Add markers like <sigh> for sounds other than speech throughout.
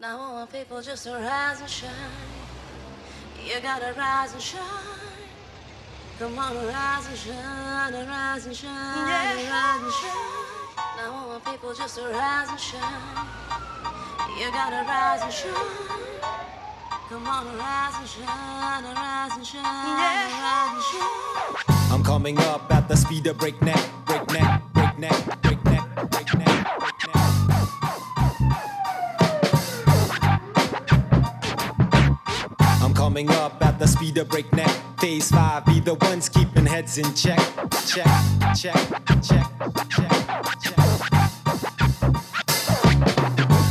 Now I want people just to rise and shine. You gotta rise and shine. Come on, rise and shine, and rise and shine, and rise and shine. Now I want people just to rise and shine. You gotta rise and shine. Come on, rise and shine, and rise and shine, and rise and shine. I'm coming up at the speed of breakneck, breakneck, breakneck, breakneck, coming up at the speed of breakneck. Phase five, be the ones keeping heads in check, check, check, check, check, check.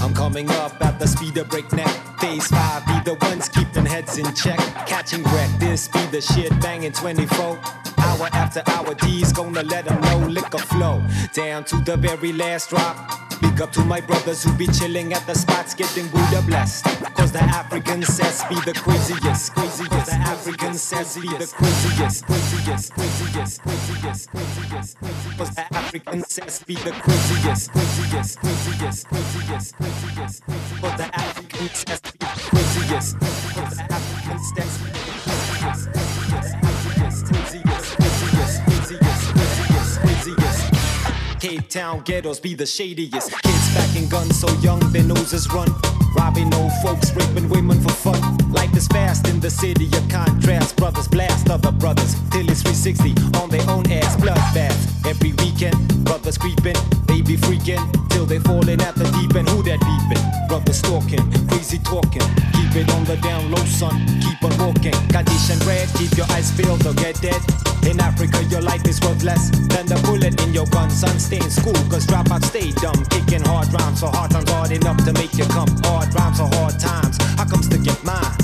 I'm coming up at the speed of breakneck. Phase five, be the ones keeping heads in check. Catching wreck, this be the shit banging 24. Hour after hour, D's gonna let them know liquor flow. Down to the very last drop. Big up to my brothers who be chilling at the spots getting Buddha blessed. Cause the African says be the craziest, craziest. The African says be the craziest, craziest, craziest, craziest, craziest. Cause the African says be the craziest, craziest, craziest, craziest, craziest. Cause the African says be the craziest. Cause the African says be the craziest, craziest, craziest, Cape Town ghettos be the shadiest. Kids packing guns so young their noses run. Robbing old folks, raping women for fun. Life is fast in the city of contrast. Brothers blast other brothers till it's 360 on their own ass. Bloodbath every weekend. Brothers creeping, they be freaking till they falling at the deep end. Who that beeping? Brothers stalking, crazy talking. Keep it on the down low, son. Keep on walking. And red, keep your eyes peeled or get dead. In Africa, your life is worth less than the bullet in your gun. Son, stay in school, cause dropouts stay dumb. Kicking hard rhymes, so hard times hard enough to make you come. Hard rhymes are hard times. How comes to get mine?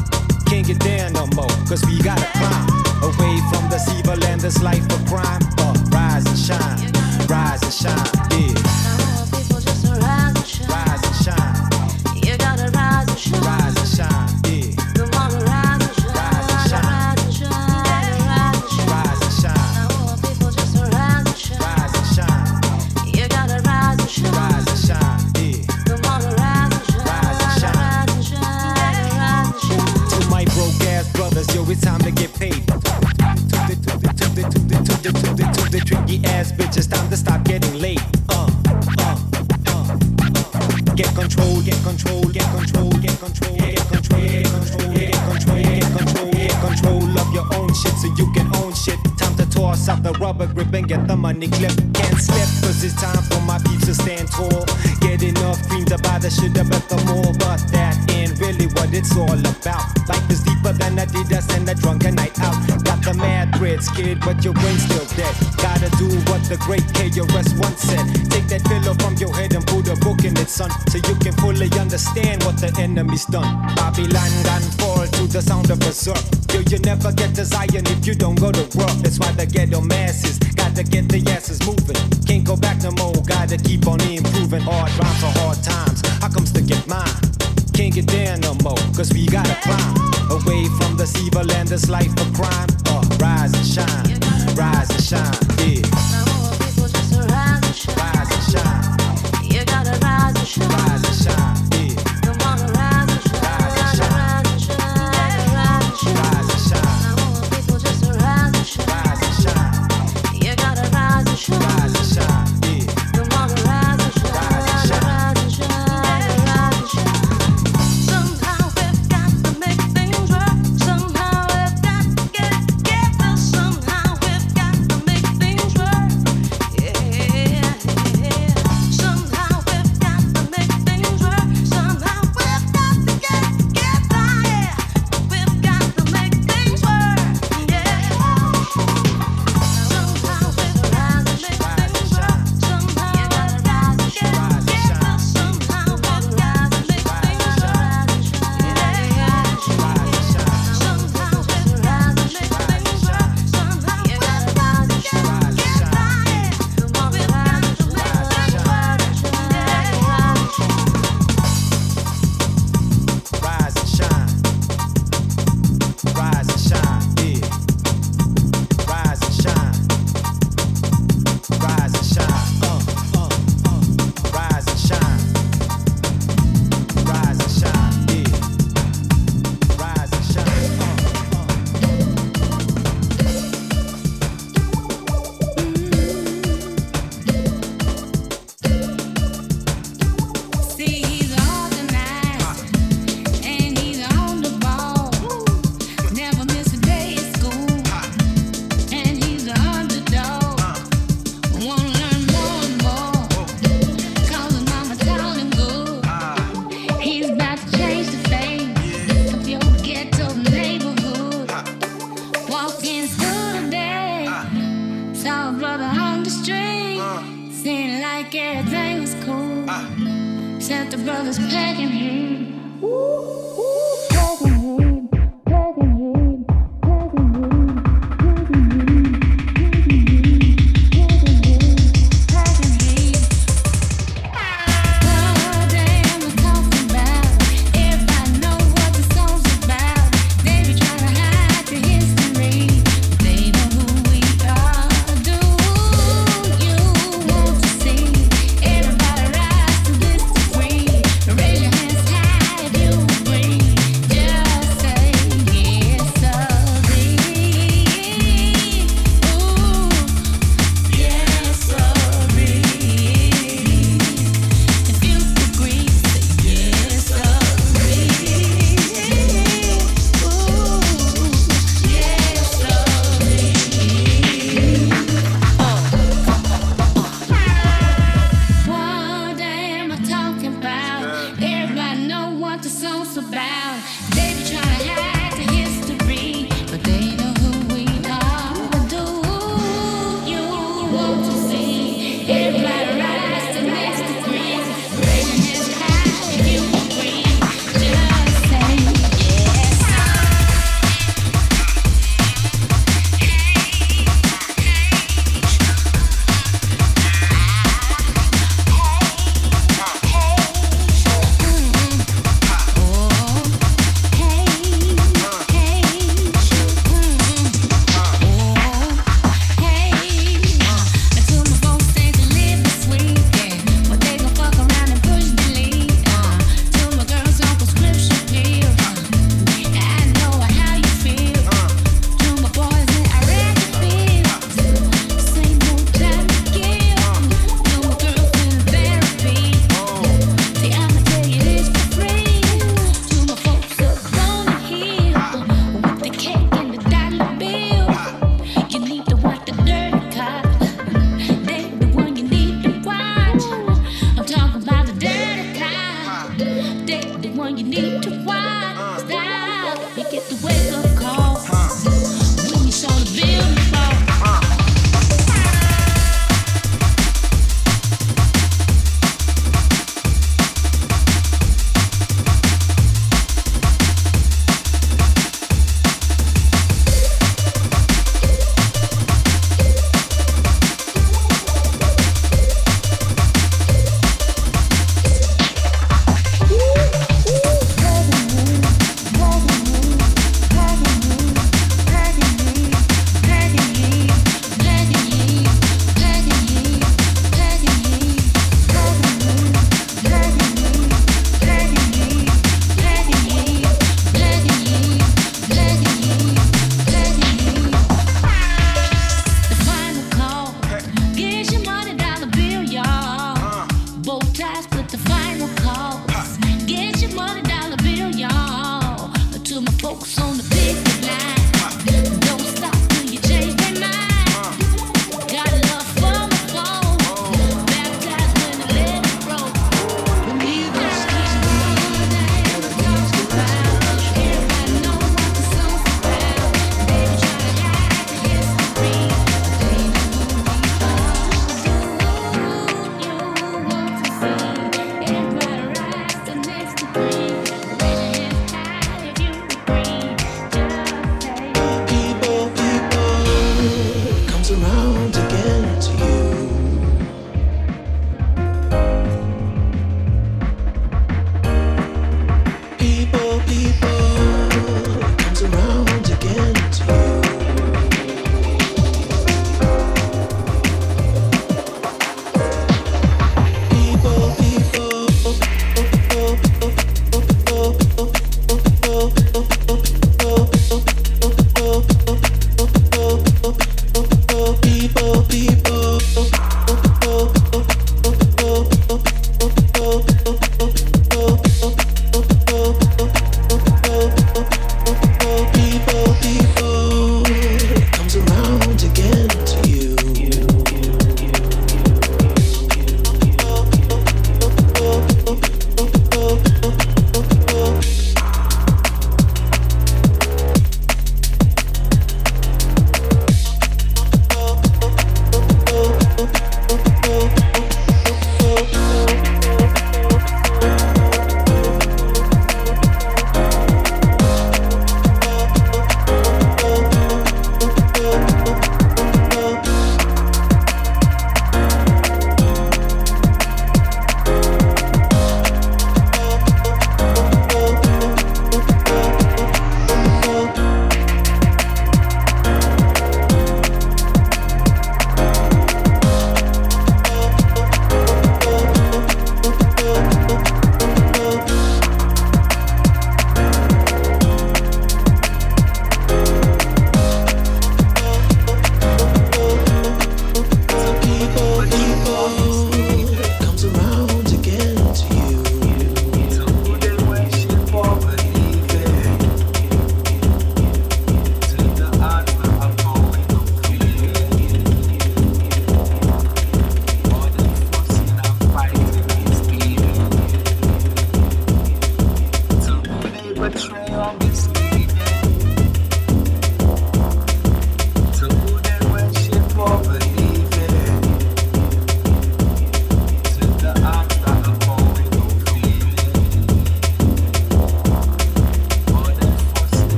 Can't get there no more, cause we gotta climb. Away from this evil land, this life of crime. Can't slip, cause it's time for my peeps to stand tall. Get enough cream to buy the shit up at the mall, but that ain't really what it's all about. Life is deeper than Adidas and a drunken night out. Got the mad threads, kid, but your brain's still dead. Gotta do what the great KRS once said. Take that pillow from your head and put a book in it, son, so you can fully understand what the enemy's done. Babylon done fall to the sound of berserk. Yo, you never get to Zion if you don't go to work. That's why the ghetto masses gotta get the asses moving. Can't go back no more, gotta keep on improving. Hard rhymes for hard times. How comes to get mine? Can't get there no more, cause we gotta climb away from this evil land, this life of crime. Uh, rise and shine, rise and shine,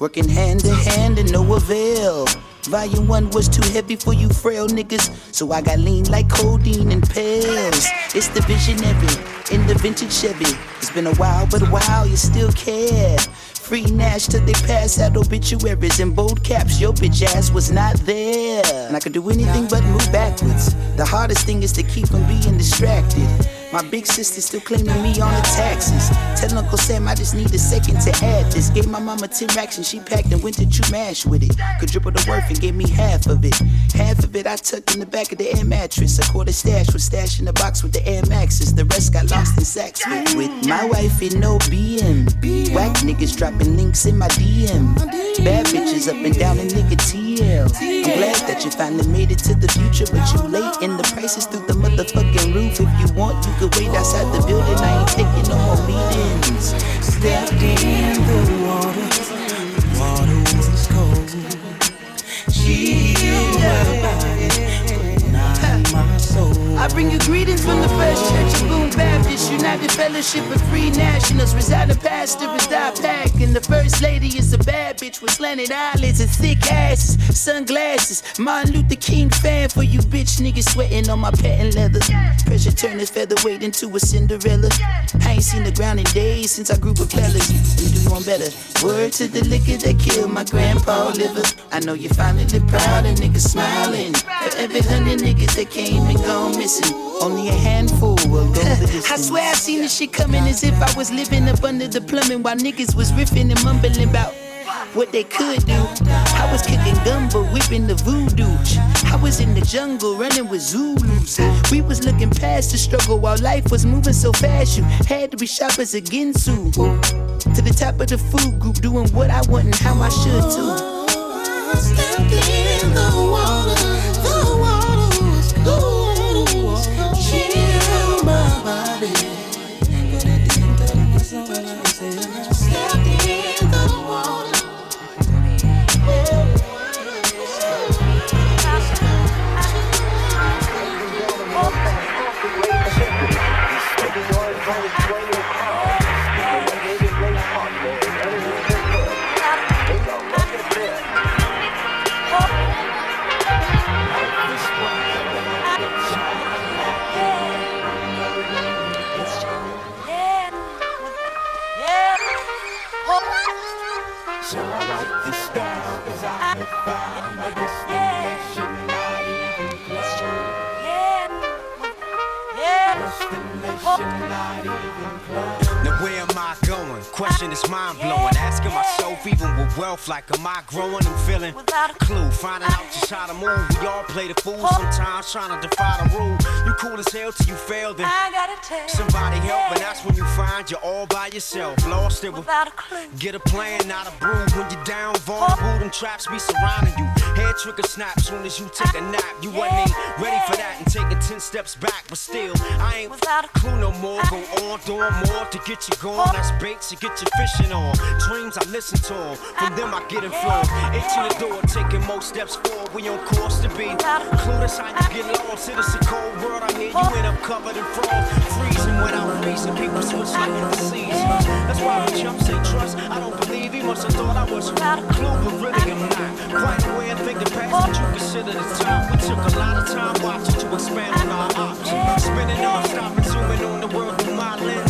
Working hand in hand and no avail. Volume 1 was too heavy for you frail niggas, so I got lean like codeine and pills. It's the visionary in the vintage Chevy. It's been a while, but wow, you still care. Free Nash till they pass out obituaries in bold caps. Your bitch ass was not there. And I could do anything but move backwards. The hardest thing is to keep from being distracted. My big sister still claiming me on the taxes. Tell Uncle Sam I just need a second to add this. Gave my mama 10 racks and she packed and went to chew mash with it. Could dribble the worth and gave me half of it. Half of it I tucked in the back of the air mattress. A quarter stash was stashed in the box with the Air Maxes. The rest got lost in sacks with, with my wife in no BM. Whack niggas dropping links in my DM. Bad bitches up and down in nigga TL. I'm glad that you finally made it to the future, but you late and the prices through the motherfucking roof. If you want, you could wait outside the building. I ain't taking no more meetings. Stepped in the water I bring you greetings from the First Church of Boom Baptist, United Fellowship of Free Nationals. Residing pastor is Die Pack, and the First Lady is a bad bitch with slanted eyelids and thick asses, sunglasses. Martin Luther King fan for you bitch niggas sweating on my patent leather. Pressure turn featherweight into a Cinderella. I ain't seen the ground in days since I grew with fellas. You do one better. Word to the liquor that killed my grandpa liver. I know you finally proud and niggas smiling. For every hundred niggas that came and gone missing missing. Only a handful will go the <laughs> distance. I swear I seen this shit coming as if I was living up under the plumbing while niggas was riffing and mumbling about what they could do. I was kicking gumbo, whipping the voodoo. I was in the jungle running with Zulus. We was looking past the struggle while life was moving so fast. You had to be sharp as a Ginsu. To the top of the food group, doing what I want and how I should too. Stepped mind blowing. Wealth, like, am I growing? I'm feeling without a clue. Finding out just how to move. We all play the fool sometimes, trying to defy the rule. You cool as hell till you fail, then I gotta tell somebody help, and that's when you find you're all by yourself. Lost it without a clue. Get a plan, not a brew. When you're down, vulnerable, them traps be surrounding you. Head trigger snap soon as you take a nap. You wasn't ready for that and taking 10 steps back, but still, I ain't without a clue no more. Go on, doing more to get you going. That's bait to get you fishing on. Dreams, I listen to them. From them, I get influenced. Itching the door, taking more steps forward. We on course to be. Clueless how you get lost. It is a cold world I hear You end up covered in frost. Freezing without reason. People switch the seasons. That's why when jump, say trust, I don't believe he must have thought I was a clue, but really I'm not. Quite aware, thinking past what you consider the time. We took a lot of time watching to expand on our options. Spinning non-stop and zooming on the world through my lens.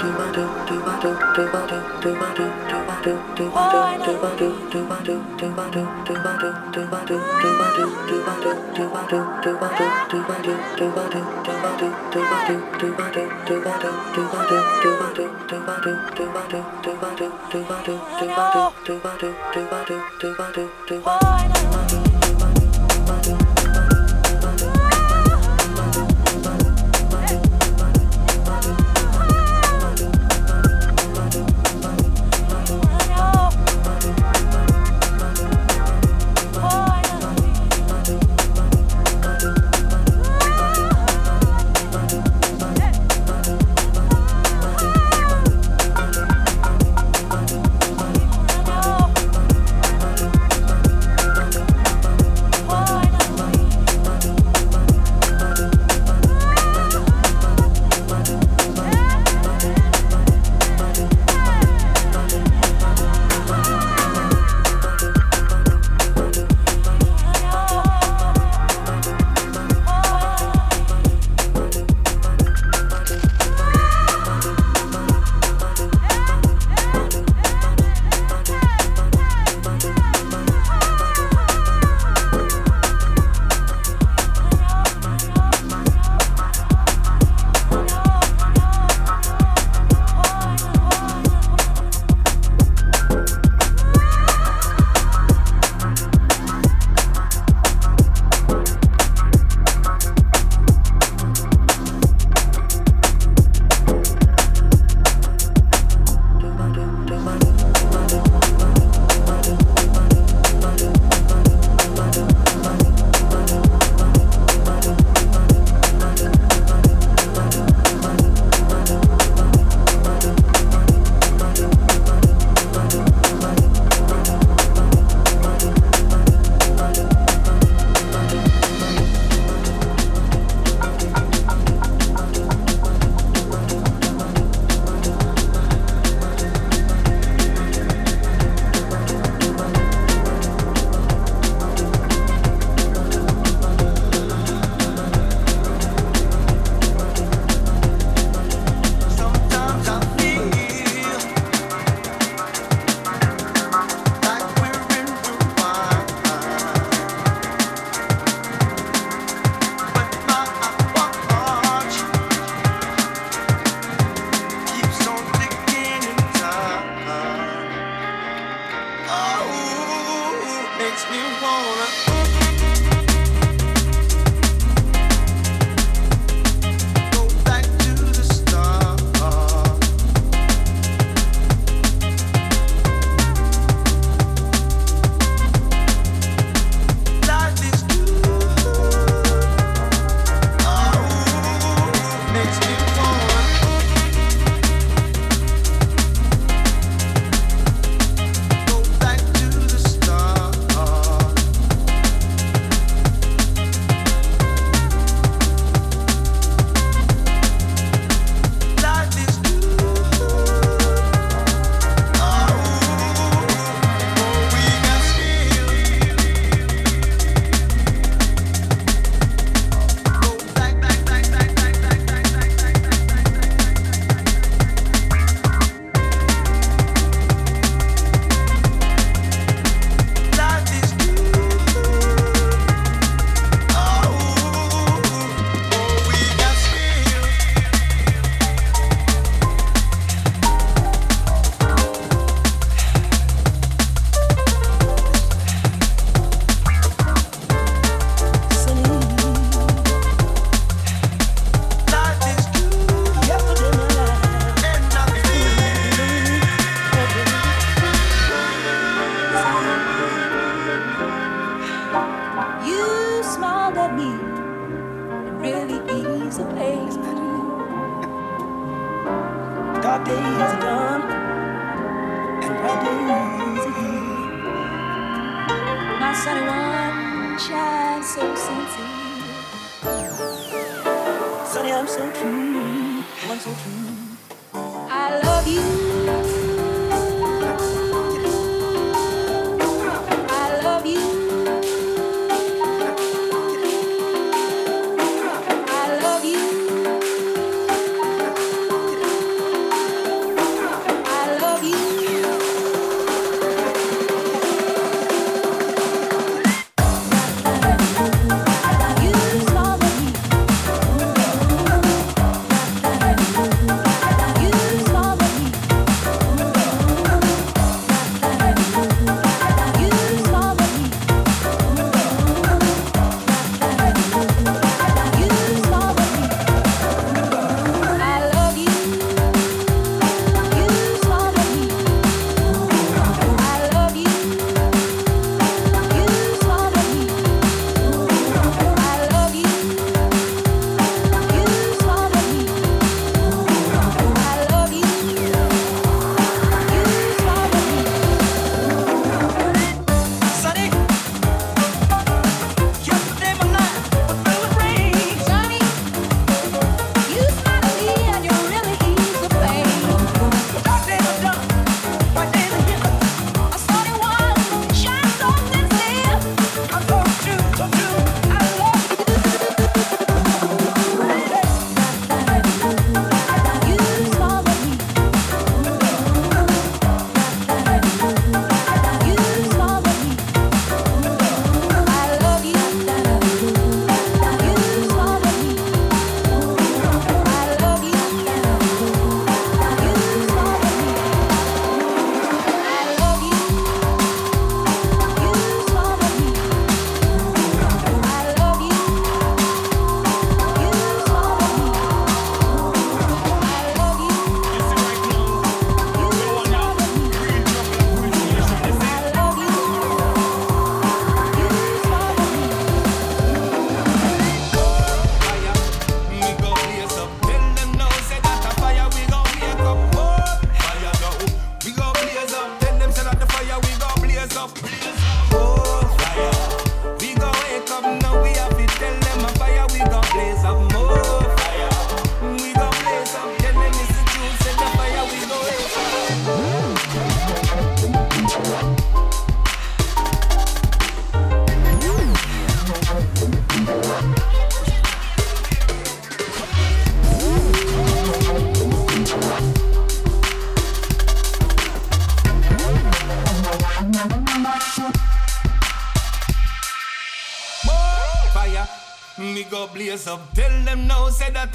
Oh, I know.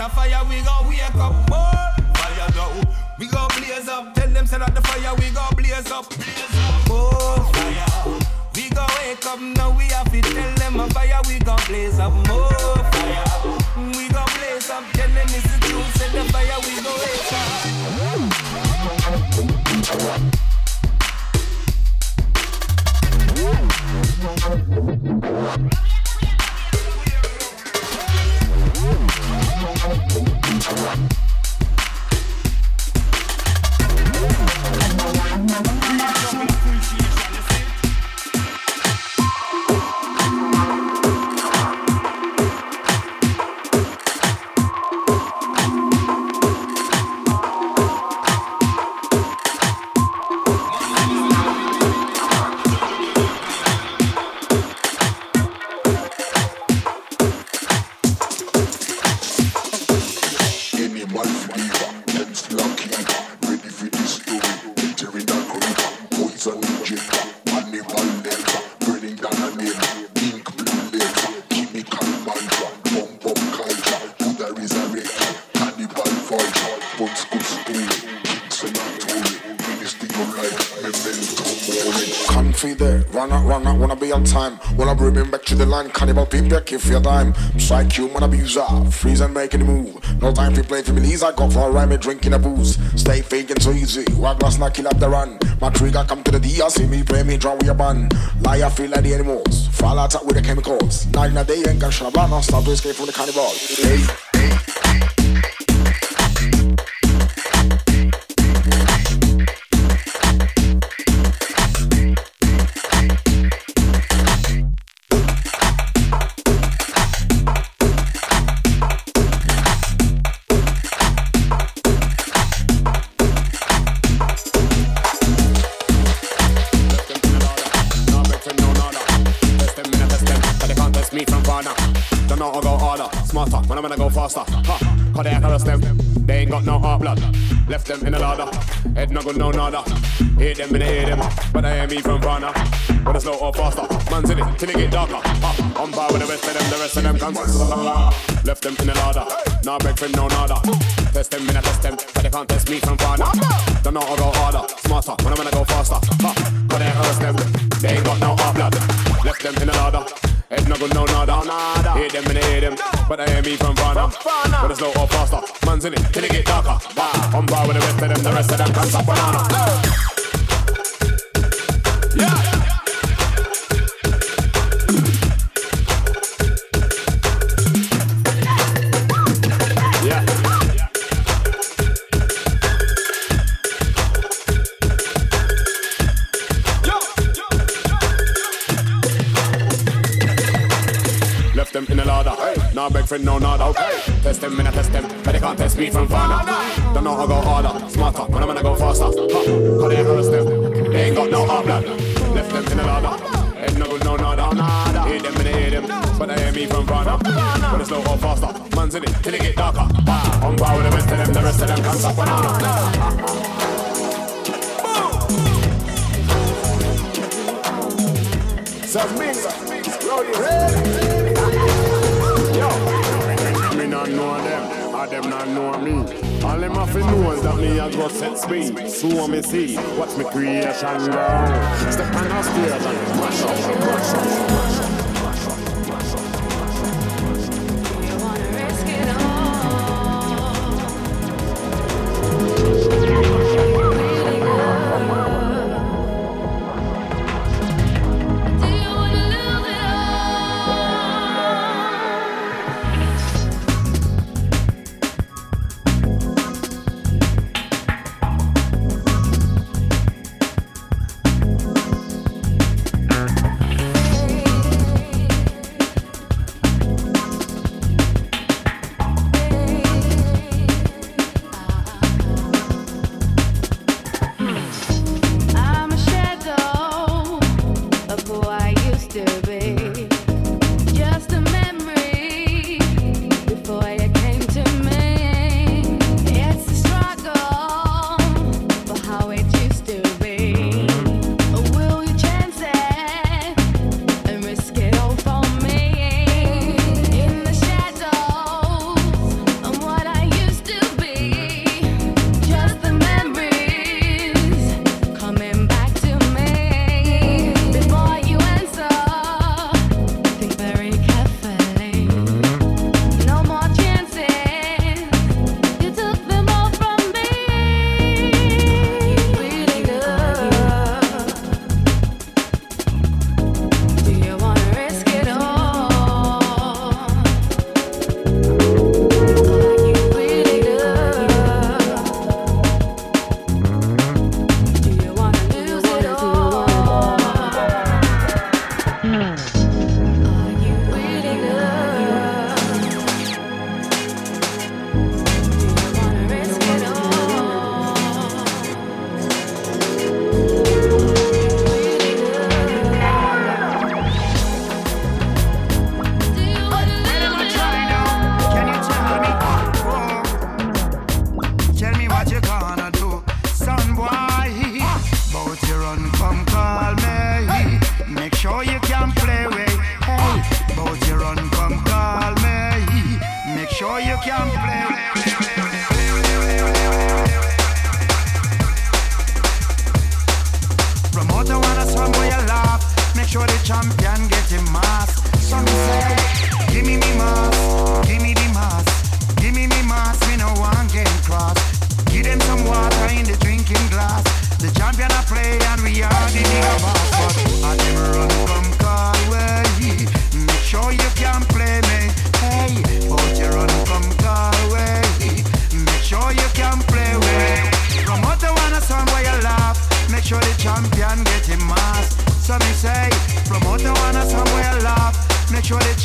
fire we go if you're dime. Psych human abuser, freeze and make any move. No time to play for me, I go for a rhyme and drinking a booze. Stay faking so easy, while glass not kill up the run. My trigger come to the D, I see me play me drum with a band. Lie, I feel like the animals. Fall out with the chemicals. Night in a day ain't gonna shut up, stop to escape from the carnival. Hey, hey. Hate them and they hate them. But I am me from Varna. But it's slow or faster. Man's in it till it get darker. Ha, on par with the rest of them, the rest of them can Left them in the ladder. Now beg for no nada. Test them, in a test them. But they can't test me from Varna. Don't know how go harder, smarter, when I'm gonna go faster. Ha, cause they arrest them. They ain't got no heart blood. Left them in the ladder. Head no good, no nada. nada. Hate them and they hate them. But I hear me from Varna. But it's slow or faster. Man's in it till it get darker. Wow. On bar with the rest of them, the rest of them can stop banana. Yeah. Friend, no nada. Test them, in a test them. But they can't test me from far now. Don't know how to go harder, smarter. When I'm gonna go faster. Ha, cause they harass them. They ain't got no heart blood. Left them in the ladder. Head no good, no nada. Hate them and they hate them. But they hear me from far now. But it's slow or faster. Man's in it till it get darker. On par with the rest of them, the rest of them can't stop banana. Some mix, Rowdy. Them, or them not know me. All them have to know is that me a go set speed. So me see, watch me creation go. Step on the stage and mash up, mash up, mash up.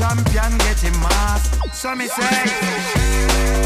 Champion getting mass. So me say.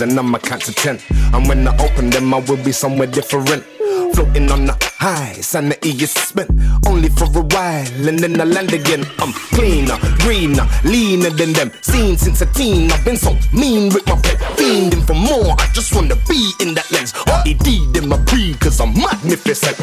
And I'ma count to ten. And when I open them, I will be somewhere different. Floating on the highs and the is spent only for a while and then I land again. I'm cleaner, greener, leaner than them. Seen since a teen, I've been so mean with my pet, fiending for more. I just wanna be in that lens. R.E.D. in my pre, cause I'm magnificent.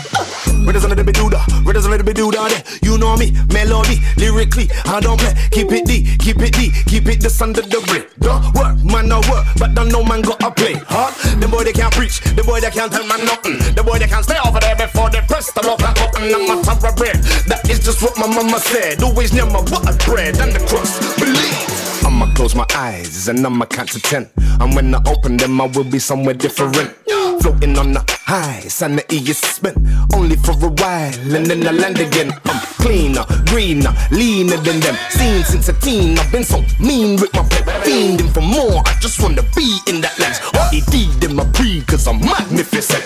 Where does a little bit do that? Where does a little bit do that? Know me, melody, lyrically, I don't play. Keep it D, keep it D, keep it this under the brick. Don't work, man, no work, but don't know man gotta play. Huh? The boy they can't preach, the boy they can't tell man nothing. The boy they can't stay over there before they press the lock button. I'm a thoroughbred. That is just what my mama said. Always near my butter bread and the crust. Believe. Close my eyes and I'ma count to ten. And when I open them, I will be somewhere different. Floating on the highs and the is spent only for a while and then I land again. I'm cleaner, greener, leaner than them. Seen since a teen, I've been so mean with my pet, fiending for more. I just wanna be in that lens. R.E.D. in my pre, cause I'm magnificent.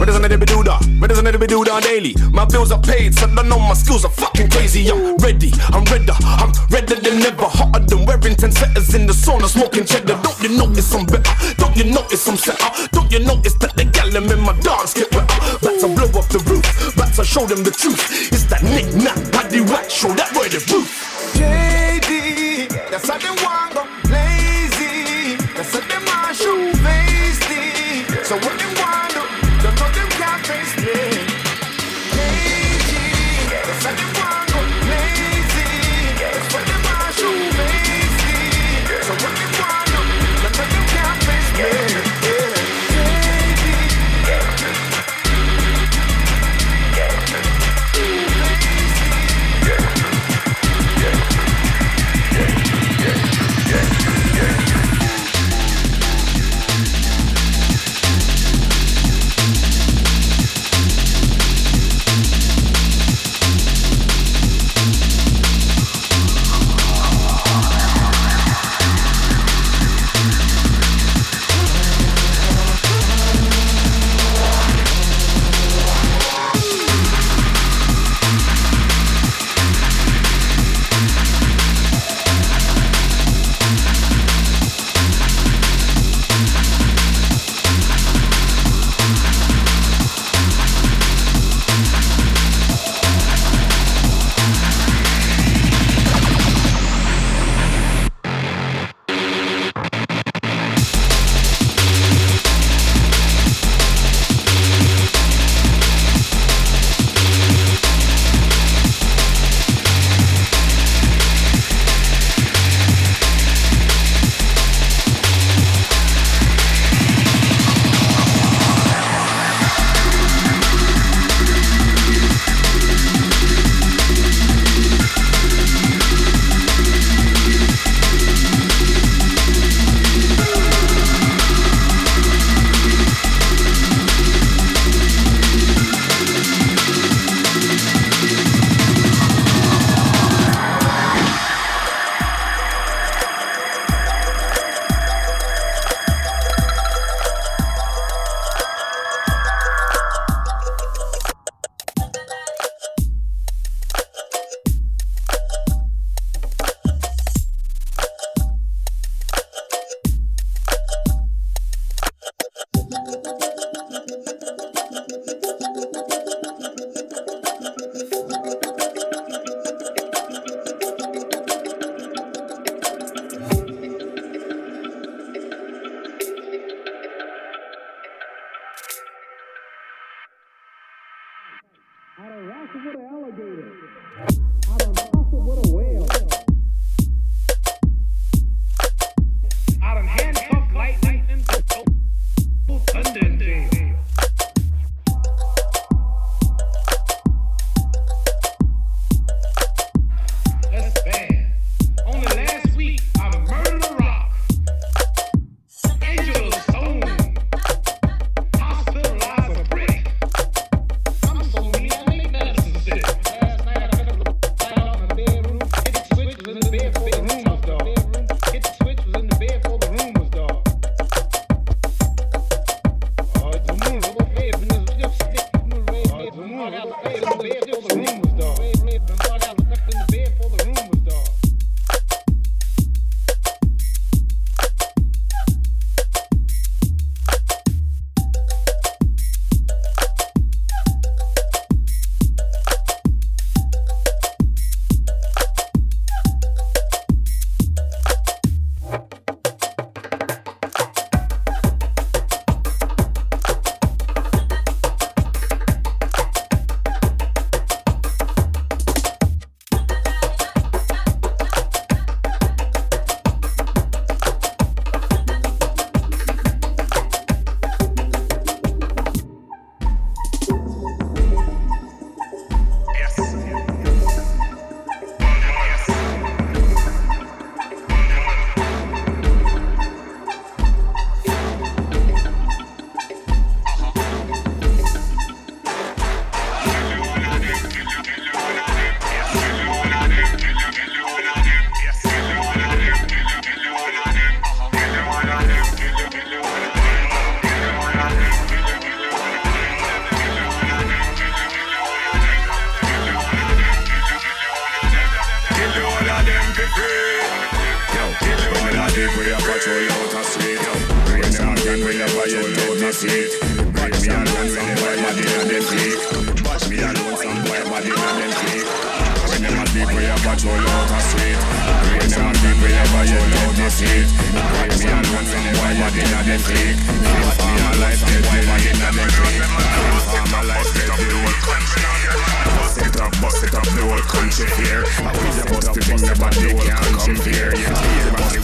Where does bit do that? Where does bit do that daily? My bills are paid, so I know my skills are fucking crazy. I'm ready, I'm redder, I'm redder than ever. Hotter than wearing 10 setters in the sauna, smoking cheddar. Don't you notice I'm better? Don't you notice I'm set up? Don't you notice that the gal in my dance get wetter? Back to blow up the roof, back to show them the truth. It's that knick knack, paddy whack, show that boy the roof. JD, that's how they want go lazy. That's how they want show face. So what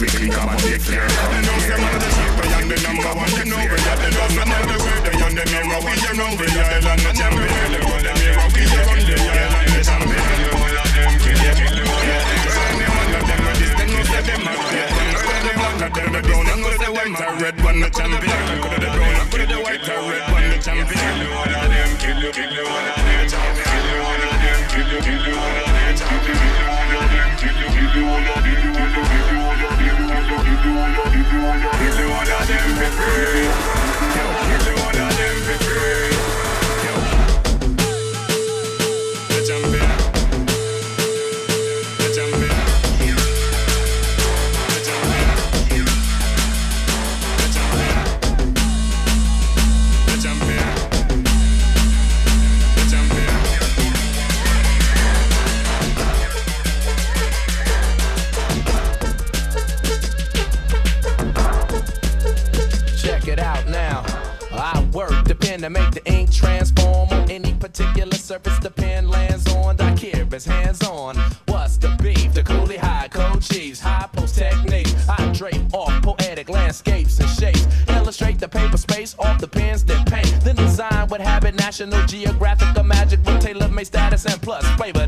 hear about the thing, about the clear. Come here. the number one, you know we are the number one. The way they on the mirror, we are on the island, the champion. The way they mirror, we are on the island, the. All of them kill you, kill you, all of them. Any one of them, this know are great. Any one of them, the brown, and the white and red one, the champion. To the brown, and to the white and red one, the champion. Of them, be free. To make the ink transform on any particular surface the pen lands on. I care it's hands on. What's the beef? The coolie high code chiefs, high post techniques. I drape off poetic landscapes and shapes. Illustrate the paper space off the pens that paint. Then design with habit, National Geographic or magic with tailor made status and plus flavor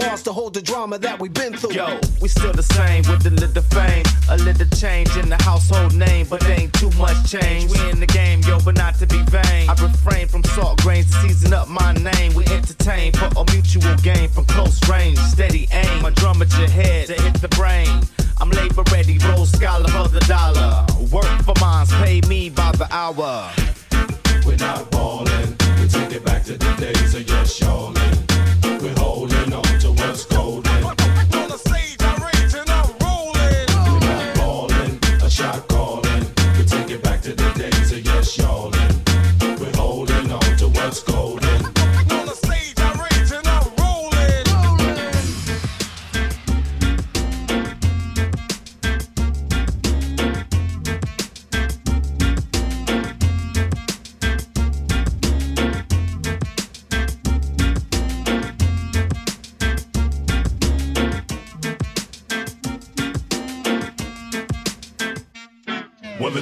bars to hold the drama that we've been through. Yo, we still the same with a little fame, a little change in the household name, but ain't too much change. We in the game, yo, but not to be vain. I refrain from salt grains to season up my name. We entertain for a mutual gain from close range, steady aim. My drum at your head to hit the brain. I'm labor ready, roll scholar for the dollar. Work for mines, pay me by the hour. We're not ballin', we take it back to the days of yes, y'allin'.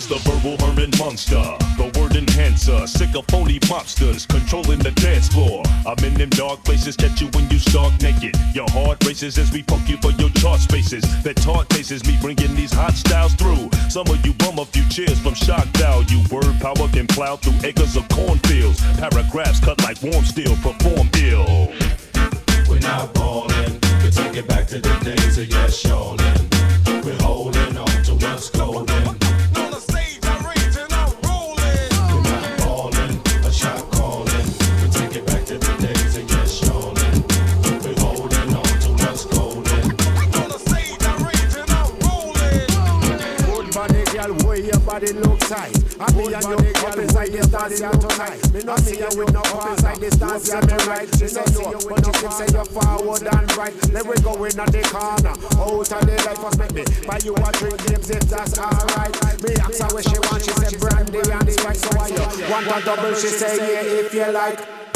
The verbal Herman Munster, the word enhancer, sick of phony mobsters controlling the dance floor. I'm in them dark places, catch you when you stark naked. Your heart races as we poke you for your chart spaces. That taunt faces me bringing these hot styles through. Some of you bum a few cheers from shock value. Word power can plow through acres of cornfields. Paragraphs cut like warm steel, perform ill. We're not ballin', we take it back to the days of yes, y'allin'. We're holding on to what's golden. Body look tight. I be and you up inside this dance here tonight. Me not see you with no up inside this dance here me right. Me no see you but you keep say you forward and right. Then we go in at the corner. Out of the life make me buy you a drink games if that's alright. Me ask her what she want, she said brandy and spice. So why you want a double? She say yeah if you like.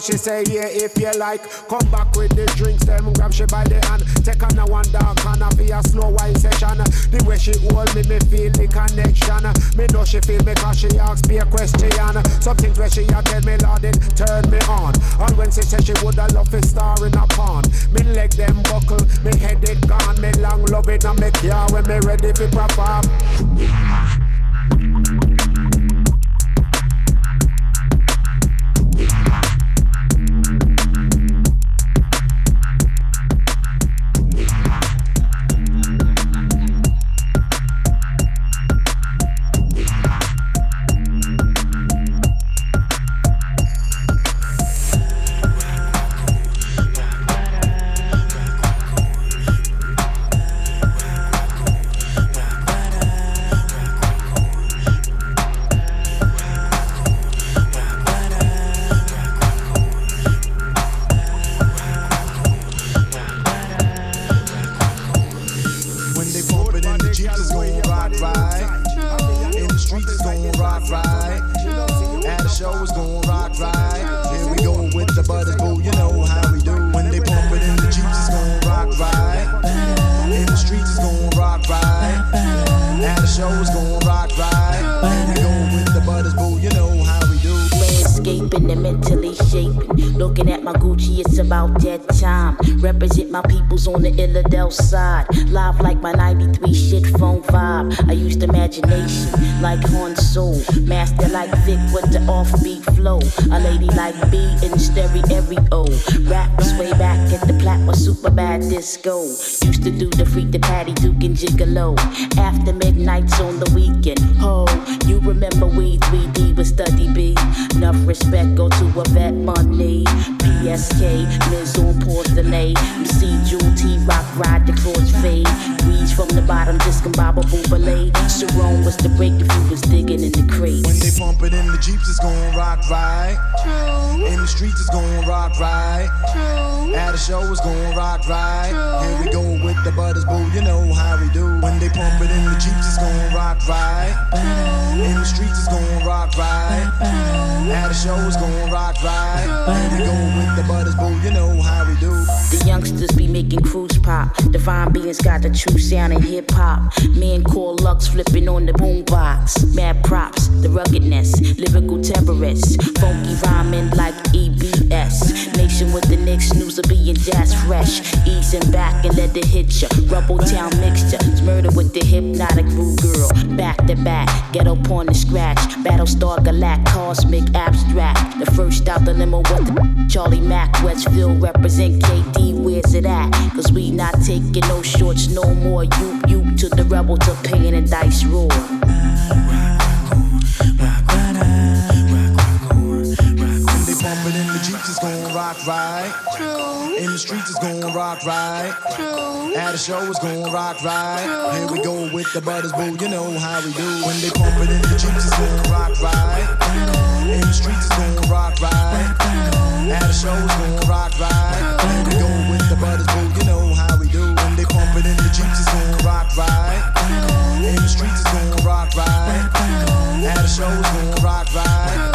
She say yeah, if you like. Come back on the Illadel side. Live like my 93 shit phone vibe. I used imagination like Han Soul. Master like Vic with the offbeat flow. A lady like B in stereo. Raps way back at the plat was super bad disco. Used to do the freak, the patty, Duke and Gigolo. After midnights on the weekend. Oh, you remember we 3D with Study B. Enough respect go to a vet money. PSK, Miz on porcelain. MC Jewel T Rock ride the cross fade. Weeds from the bottom, discombobable ballet. Sharon was the break if you was digging in the crate. When they pump it in the Jeeps, it's gon' rock right. In the streets, it's gon' rock right. At a show, it's gon' rock right. Here we go with the butters, boo. You know how we do. When they pump it in the Jeeps, it's gon' rock right. In the streets, it's gon' rock right. At a show, it's gon' rock right. Here we go with the butters, boo. You know how we do. The youngsters be making cruise pop. Divine beings got the true sound in hip hop. Men call Lux flipping on the boombox. Mad props, the ruggedness, lyrical terrorists. Funky rhyming like EBS. Nation with the Knicks, news of being jazz fresh. Easing back and let it hit ya. Rubble town mixture. It's murder with the hypnotic rude girl. Back to back, ghetto porn to scratch. Battlestar Galact, cosmic abstract. The first out the limo with the Charlie Mack. Westfield represent KD, where's it at? Cause we not taking no shorts no more. You, you to the rebel to pain and dice roar. When they pump it in the Jeeps, it's gon' rock right. In the streets, it's gon' rock right. At a show, it's gon' rock right. Here we go with the butters, boo. You know how we do. When they pump it in the Jeeps, it's gon' rock right. In the streets, it's gon' rock right. At a show, it's gon' rock right. Here we go with the butters, boo. You know how we do. When they pump it in the Jeeps, it's gon' rock right. In the streets, it's gon' rock right. At a show, it's gon' rock right.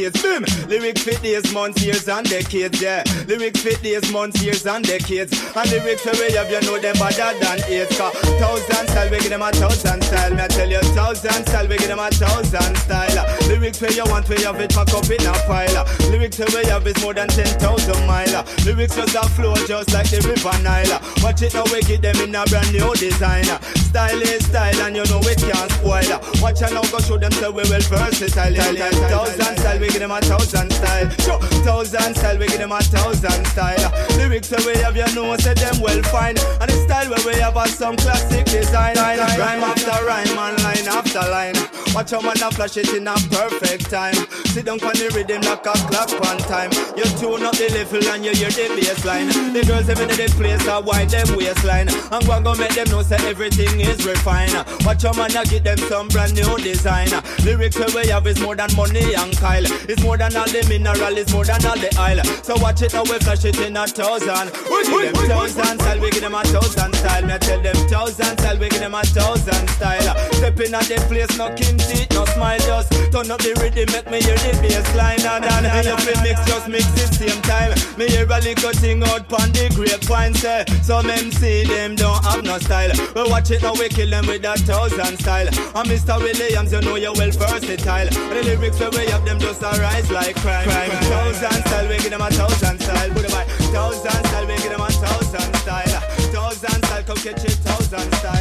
showcase them. Lyrics for days, months, years, and decades. Yeah. Lyrics for days, months, years, and decades. And lyrics for way of you know them better than AIDS. Cause thousand style, we give them a thousand style. Me I tell you, thousand style, we give them a thousand style. Lyrics where you want, you have it pack up in a pile. Lyrics where you have is more than ten thousand mile. Lyrics just a flow just like the river Nile. Watch it now, we get them in a brand new design. Style is style, and you know it can't spoil. Watch out now, go show them say we well versatile. Thousand style, we give them a thousand style. Sure, thousand style, we give them a thousand style. Lyrics where we have, you know, say them well fine. And the style where we have a some classic design. line. Rhyme after rhyme, and line after line. Watch how man a flash it in a perfect time. Sit down on the rhythm like a clock on time. You tune up the level and you hear the bass line. The girls every day the place a wide them waistline. And go and go make them know say everything is refined. Watch how man a get them some brand new design. Lyrics where we have is more than money and Kyle. It's more than all the mineral, it's more than all the oil. So watch it now we flash it in a thousand. We give them thousand style, we give them a thousand style. Me tell them thousand style, we give them a thousand style. Stepping at the place, no teeth, no smile, just turn up the rhythm, make me hear the bass line. And and and if we mix, just mix it same time. Me hear a little thing out pon the grapevine, say some MC them don't have no style. We watch it now, we kill them with a thousand style. And Mr. Williams, you know you're well versatile. The lyrics where we have them just a rise like crime. crime. Thousand style, we give them a thousand style. Put by thousand style, we give them a thousand style. Thousand style, come catch it, thousand style.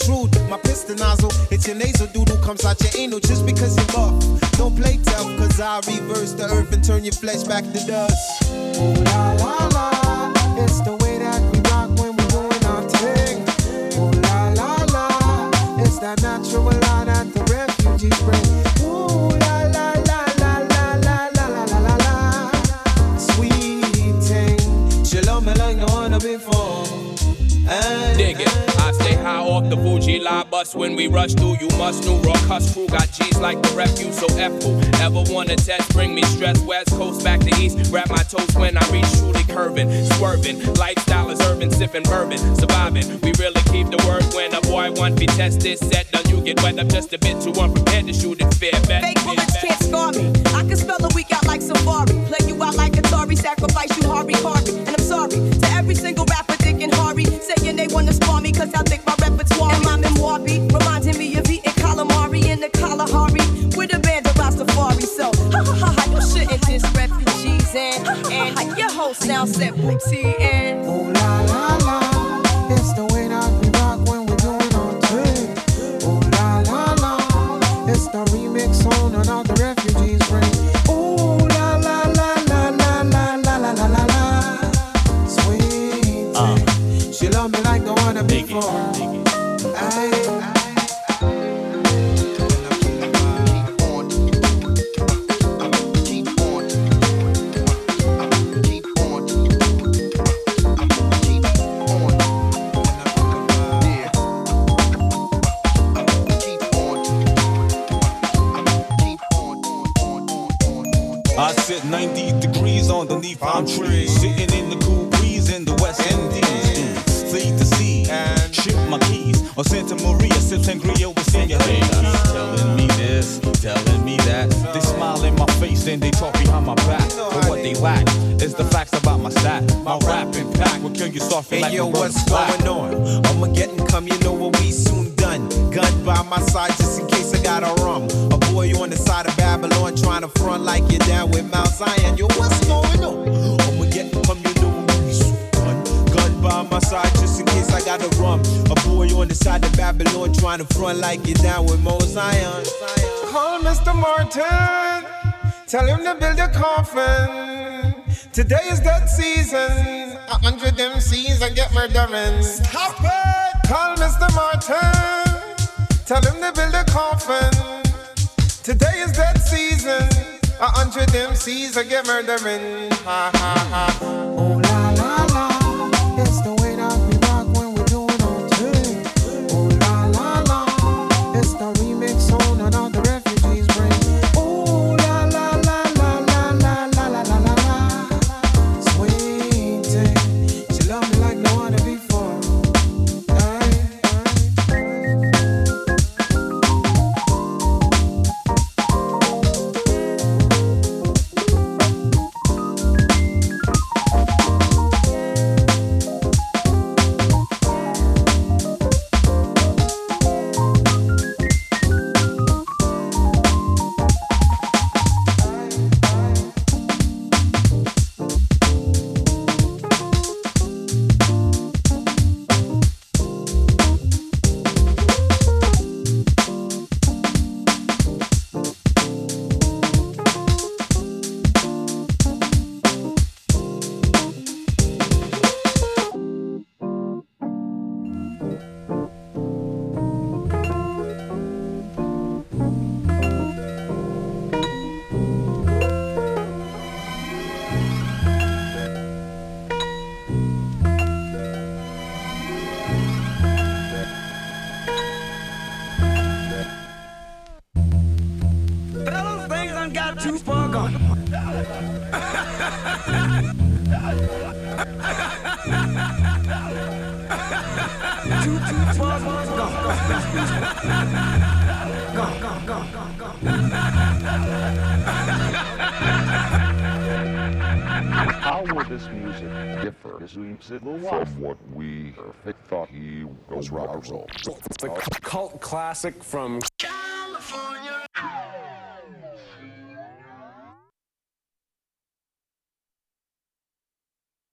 Intrude. My piston nozzle, it's your nasal doodle comes out your anal just because you're buff. Don't play tough, cause I reverse the earth and turn your flesh back to dust. Ooh la la la, it's the way that we rock when we're doing our thing. Ooh la la la, it's that natural law that the refugees bring. Off the Fuji line bus when we rush through. You must know rock cuss crew got G's like the refuse. So F who ever wanna test, bring me stress. West coast back to east. Grab my toes when I reach truly curving, swerving. Lifestyle is urban, sipping bourbon, surviving. We really keep the word when a boy want be tested. Set down, you get wet up just a bit too unprepared to shoot it fair. Bet. Fake bullets can't scar me. I can spell a week out like Safari. Play you out like Atari, sacrifice you Harvey Harvey. And I'm sorry to every single rapper thinking Harvey. Saying they wanna spar me cause I think my repertoire. And my memoir be reminding me of eating calamari in the Kalahari with a band of Rastafari. So, ha ha ha ha, you shouldn't diss refugees and, and your whole sound set booty and. Season. A hundred MCs and get murdering. Stop it! Call Mr. Martin. Tell him to build a coffin. Today is that season. A hundred MCs and get murdering. Ha ha ha. Oh la la la, it's the way what we thought he was and roll? The cult classic from